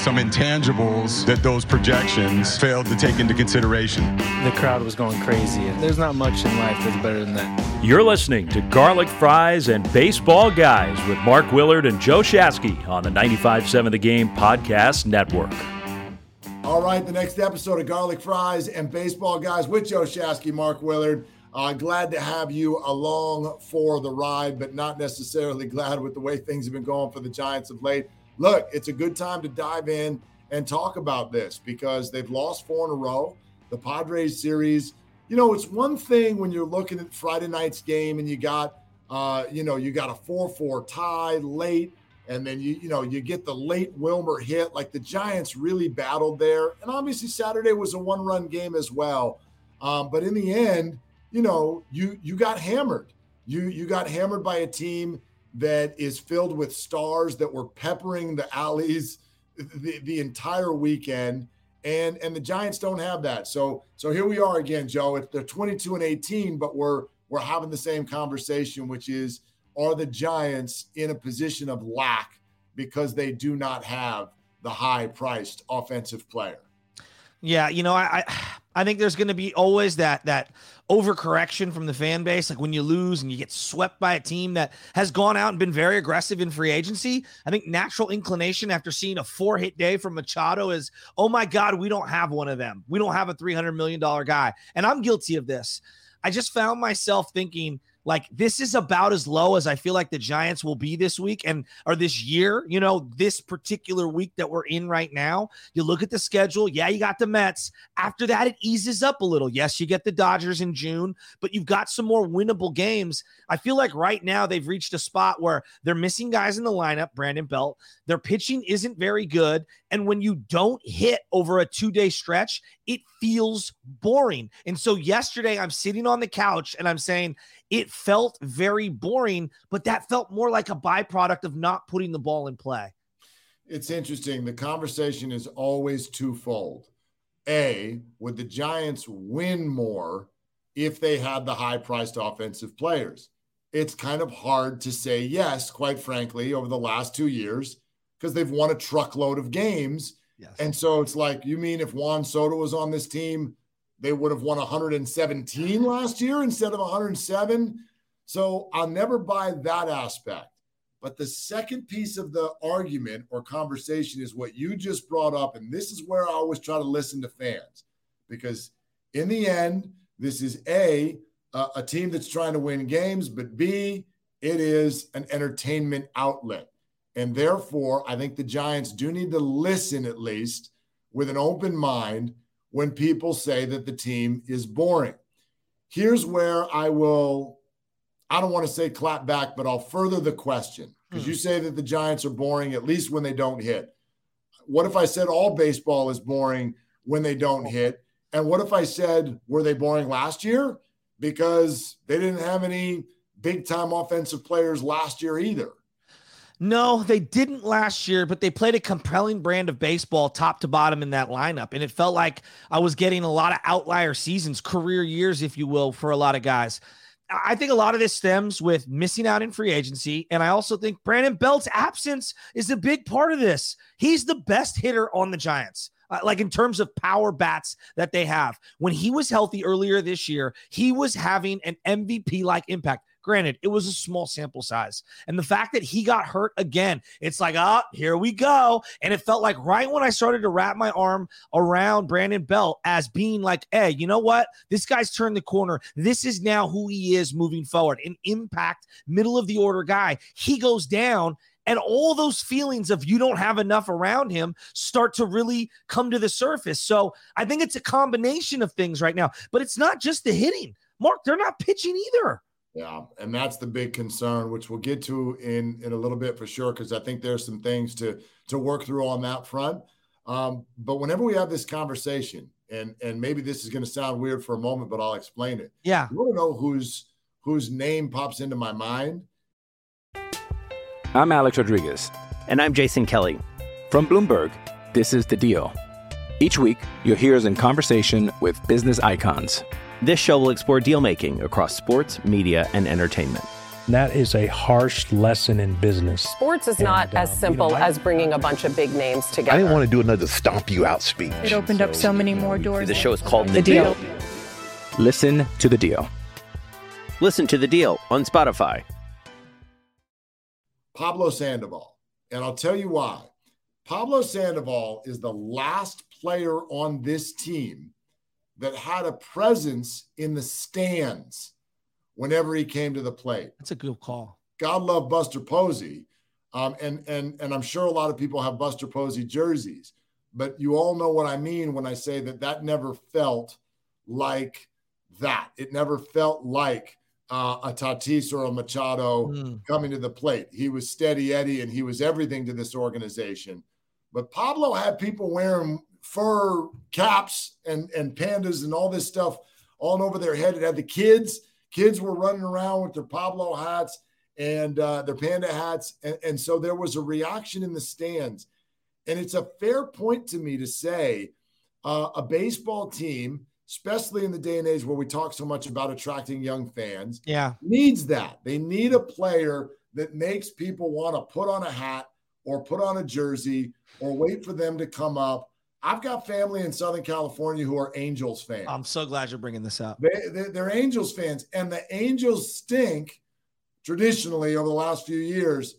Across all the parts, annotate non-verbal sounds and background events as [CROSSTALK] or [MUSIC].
Some intangibles that those projections failed to take into consideration. The crowd was going crazy, there's not much in life that's better than that. You're listening to Garlic Fries and Baseball Guys with Mark Willard and Joe Shasky on the 95.7 The Game Podcast Network. All right, the next episode of Garlic Fries and Baseball Guys with Joe Shasky, Mark Willard. Uh, glad to have you along for the ride, but not necessarily [LAUGHS] glad with the way things have been going for the Giants of late. Look, it's a good time to dive in and talk about this because they've lost four in a row. The Padres series, you know, it's one thing when you're looking at Friday night's game and you got, uh, you know, you got a four-four tie late, and then you, you know, you get the late Wilmer hit. Like the Giants really battled there, and obviously Saturday was a one-run game as well. Um, but in the end, you know, you you got hammered. You you got hammered by a team that is filled with stars that were peppering the alleys the, the entire weekend. And and the Giants don't have that. So so here we are again, Joe. It's they're 22 and 18, but we're we're having the same conversation, which is are the Giants in a position of lack because they do not have the high priced offensive player? Yeah, you know, I I, I think there's going to be always that that overcorrection from the fan base. Like when you lose and you get swept by a team that has gone out and been very aggressive in free agency. I think natural inclination after seeing a four hit day from Machado is, oh my God, we don't have one of them. We don't have a three hundred million dollar guy, and I'm guilty of this. I just found myself thinking like this is about as low as I feel like the Giants will be this week and or this year, you know, this particular week that we're in right now. You look at the schedule, yeah, you got the Mets. After that it eases up a little. Yes, you get the Dodgers in June, but you've got some more winnable games. I feel like right now they've reached a spot where they're missing guys in the lineup, Brandon Belt. Their pitching isn't very good, and when you don't hit over a 2-day stretch, it feels boring. And so yesterday I'm sitting on the couch and I'm saying it felt very boring, but that felt more like a byproduct of not putting the ball in play. It's interesting. The conversation is always twofold. A, would the Giants win more if they had the high priced offensive players? It's kind of hard to say yes, quite frankly, over the last two years, because they've won a truckload of games. Yes. And so it's like, you mean if Juan Soto was on this team, they would have won 117 last year instead of 107. So I'll never buy that aspect. But the second piece of the argument or conversation is what you just brought up. And this is where I always try to listen to fans because in the end, this is A, a, team that's trying to win games, but B, it is an entertainment outlet. And therefore, I think the Giants do need to listen at least with an open mind when people say that the team is boring. Here's where I will, I don't want to say clap back, but I'll further the question because hmm. you say that the Giants are boring, at least when they don't hit. What if I said all baseball is boring when they don't hit? And what if I said, were they boring last year? Because they didn't have any big time offensive players last year either. No, they didn't last year, but they played a compelling brand of baseball top to bottom in that lineup. And it felt like I was getting a lot of outlier seasons, career years, if you will, for a lot of guys. I think a lot of this stems with missing out in free agency. And I also think Brandon Belt's absence is a big part of this. He's the best hitter on the Giants. uh, like in terms of power bats that they have. When he was healthy earlier this year, he was having an MVP like impact. Granted, it was a small sample size. And the fact that he got hurt again, it's like, ah, oh, here we go. And it felt like right when I started to wrap my arm around Brandon Belt as being like, hey, you know what? This guy's turned the corner. This is now who he is moving forward. An impact, middle of the order guy. He goes down and all those feelings of you don't have enough around him start to really come to the surface. So I think it's a combination of things right now, but it's not just the hitting. Mark, they're not pitching either. Yeah, and that's the big concern, which we'll get to in in a little bit for sure, because I think there's some things to to work through on that front. Um, but whenever we have this conversation, and and maybe this is going to sound weird for a moment, but I'll explain it. Yeah, you want to know whose whose name pops into my mind? I'm Alex Rodriguez, and I'm Jason Kelly from Bloomberg. This is the Deal. Each week, you'll hear us in conversation with business icons. This show will explore deal making across sports, media, and entertainment. That is a harsh lesson in business. Sports is not and, as um, simple you know, I, as bringing a bunch of big names together. I didn't want to do another stomp you out speech. It opened so, up so many more doors. The show is called The, the deal. deal. Listen to the deal. Listen to the deal on Spotify. Pablo Sandoval. And I'll tell you why. Pablo Sandoval is the last player on this team that had a presence in the stands whenever he came to the plate. That's a good call. God love Buster Posey. Um, and and and I'm sure a lot of people have Buster Posey jerseys, but you all know what I mean when I say that that never felt like that. It never felt like uh, a Tatis or a Machado mm. coming to the plate. He was steady Eddie, and he was everything to this organization. But Pablo had people wearing fur caps and and pandas and all this stuff all over their head. It had the kids. Kids were running around with their Pablo hats and uh, their panda hats, and, and so there was a reaction in the stands. And it's a fair point to me to say uh, a baseball team, especially in the day and age where we talk so much about attracting young fans, yeah, needs that. They need a player that makes people want to put on a hat or put on a jersey or wait for them to come up I've got family in Southern California who are Angels fans. I'm so glad you're bringing this up. They, they, are Angels fans, and the Angels stink traditionally over the last few years,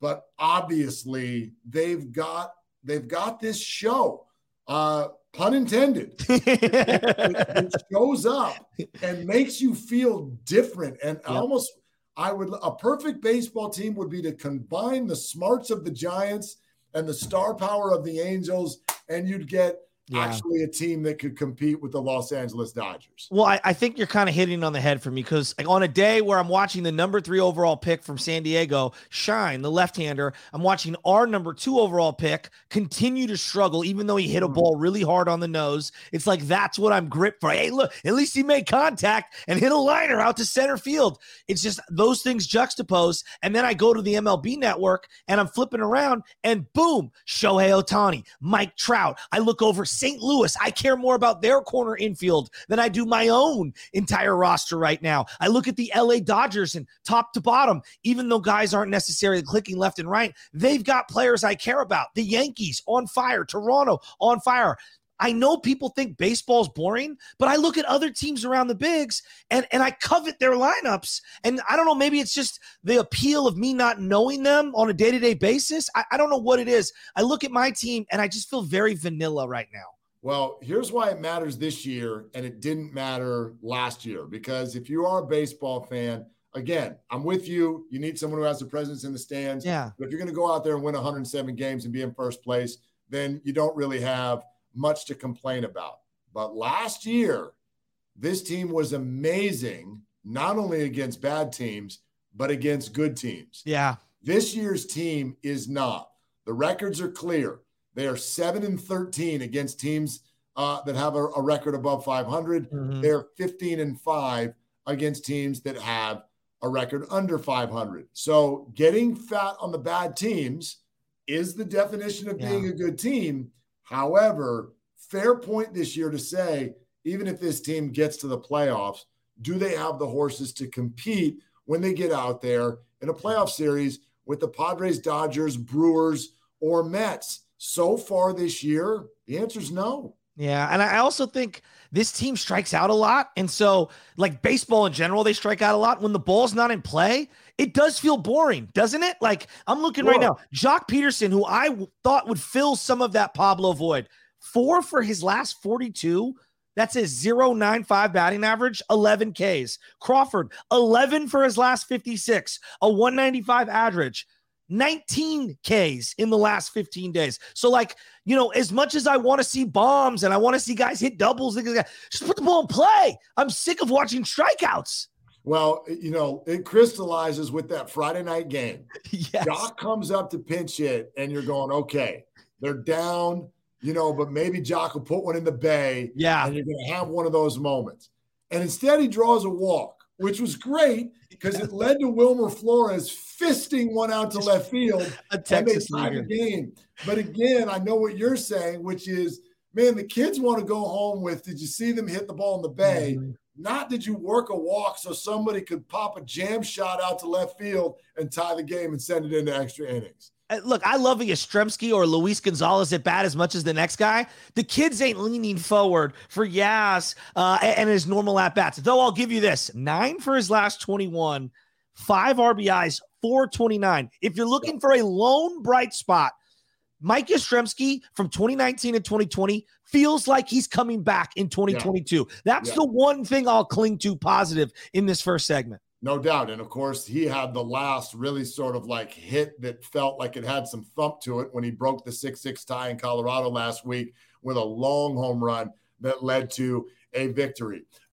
but obviously they've got they've got this show. Uh, pun intended. [LAUGHS] it, it, shows up and makes you feel different, and yep. almost I would a perfect baseball team would be to combine the smarts of the Giants and the star power of the Angels and you'd get yeah. actually a team that could compete with the Los Angeles Dodgers. Well, I, I think you're kind of hitting on the head for me because like, on a day where I'm watching the number three overall pick from San Diego shine, the left-hander, I'm watching our number two overall pick continue to struggle, even though he hit a hmm. ball really hard on the nose. It's like that's what I'm gripped for. Hey, look, at least he made contact and hit a liner out to center field. It's just those things juxtaposed. And then I go to the MLB network and I'm flipping around and boom, Shohei Ohtani, Mike Trout. I look over St. Louis. I care more about their corner infield than I do my own entire roster right now. I look at the LA Dodgers and top to bottom, even though guys aren't necessarily clicking left and right, they've got players I care about. The Yankees on fire, Toronto on fire. I know people think baseball's boring, but I look at other teams around the bigs and, and I covet their lineups. And I don't know, maybe it's just the appeal of me not knowing them on a day to day basis. I, I don't know what it is. I look at my team and I just feel very vanilla right now. Well, here's why it matters this year and it didn't matter last year. Because if you are a baseball fan, again, I'm with you. You need someone who has a presence in the stands. Yeah. But if you're going to go out there and win 107 games and be in first place, then you don't really have – much to complain about. But last year, this team was amazing, not only against bad teams, but against good teams. Yeah. This year's team is not. The records are clear. They are 7 and 13 against teams uh, that have a, a, record above 500. Mm-hmm. They're 15 and 5 against teams that have a record under 500. So getting fat on the bad teams is the definition of being a good team. However, fair point this year to say, even if this team gets to the playoffs, do they have the horses to compete when they get out there in a playoff series with the Padres, Dodgers, Brewers, or Mets? So far this year, The answer is no. Yeah. And I also think this team strikes out a lot. And so, like baseball in general, they strike out a lot. When the ball's not in play, it does feel boring, doesn't it? Like I'm looking right now, Joc Pederson, who I thought would fill some of that Pablo void, four for his last 42. That's a 0.95 batting average, 11 Ks. Crawford, 11 for his last 56, a 195 average. 19 Ks in the last 15 days. So, like, you know, as much as I want to see bombs and I want to see guys hit doubles, just put the ball in play. I'm sick of watching strikeouts. Well, you know, it crystallizes with that Friday night game. [LAUGHS] yes. Joc comes up to pinch hit, and you're going, okay, they're down, you know, but maybe Joc will put one in the bay. Yeah. And you're going to have one of those moments. And instead, he draws a walk, which was great because it led to Wilmer Flores fisting one out to left field. [LAUGHS] a Texas and they game. But again, I know what you're saying, which is, man, the kids want to go home with. Did you see them hit the ball in the bay? Mm-hmm. Not did you work a walk so somebody could pop a jam shot out to left field and tie the game and send it into extra innings. Uh, look, I love a Yastrzemski or Luis Gonzalez at bat as much as the next guy. The kids ain't leaning forward for Yas uh, and his normal at bats. Though I'll give you this nine for his last 21, five RBIs, 429. If you're looking for a lone bright spot, Mike Yastrzemski from 2019 and 2020 feels like he's coming back in 2022. Yeah. That's yeah. the one thing I'll cling to positive in this first segment. No doubt. And of course, he had the last really sort of like hit that felt like it had some thump to it when he broke the 6 6 tie in Colorado last week with a long home run that led to a victory.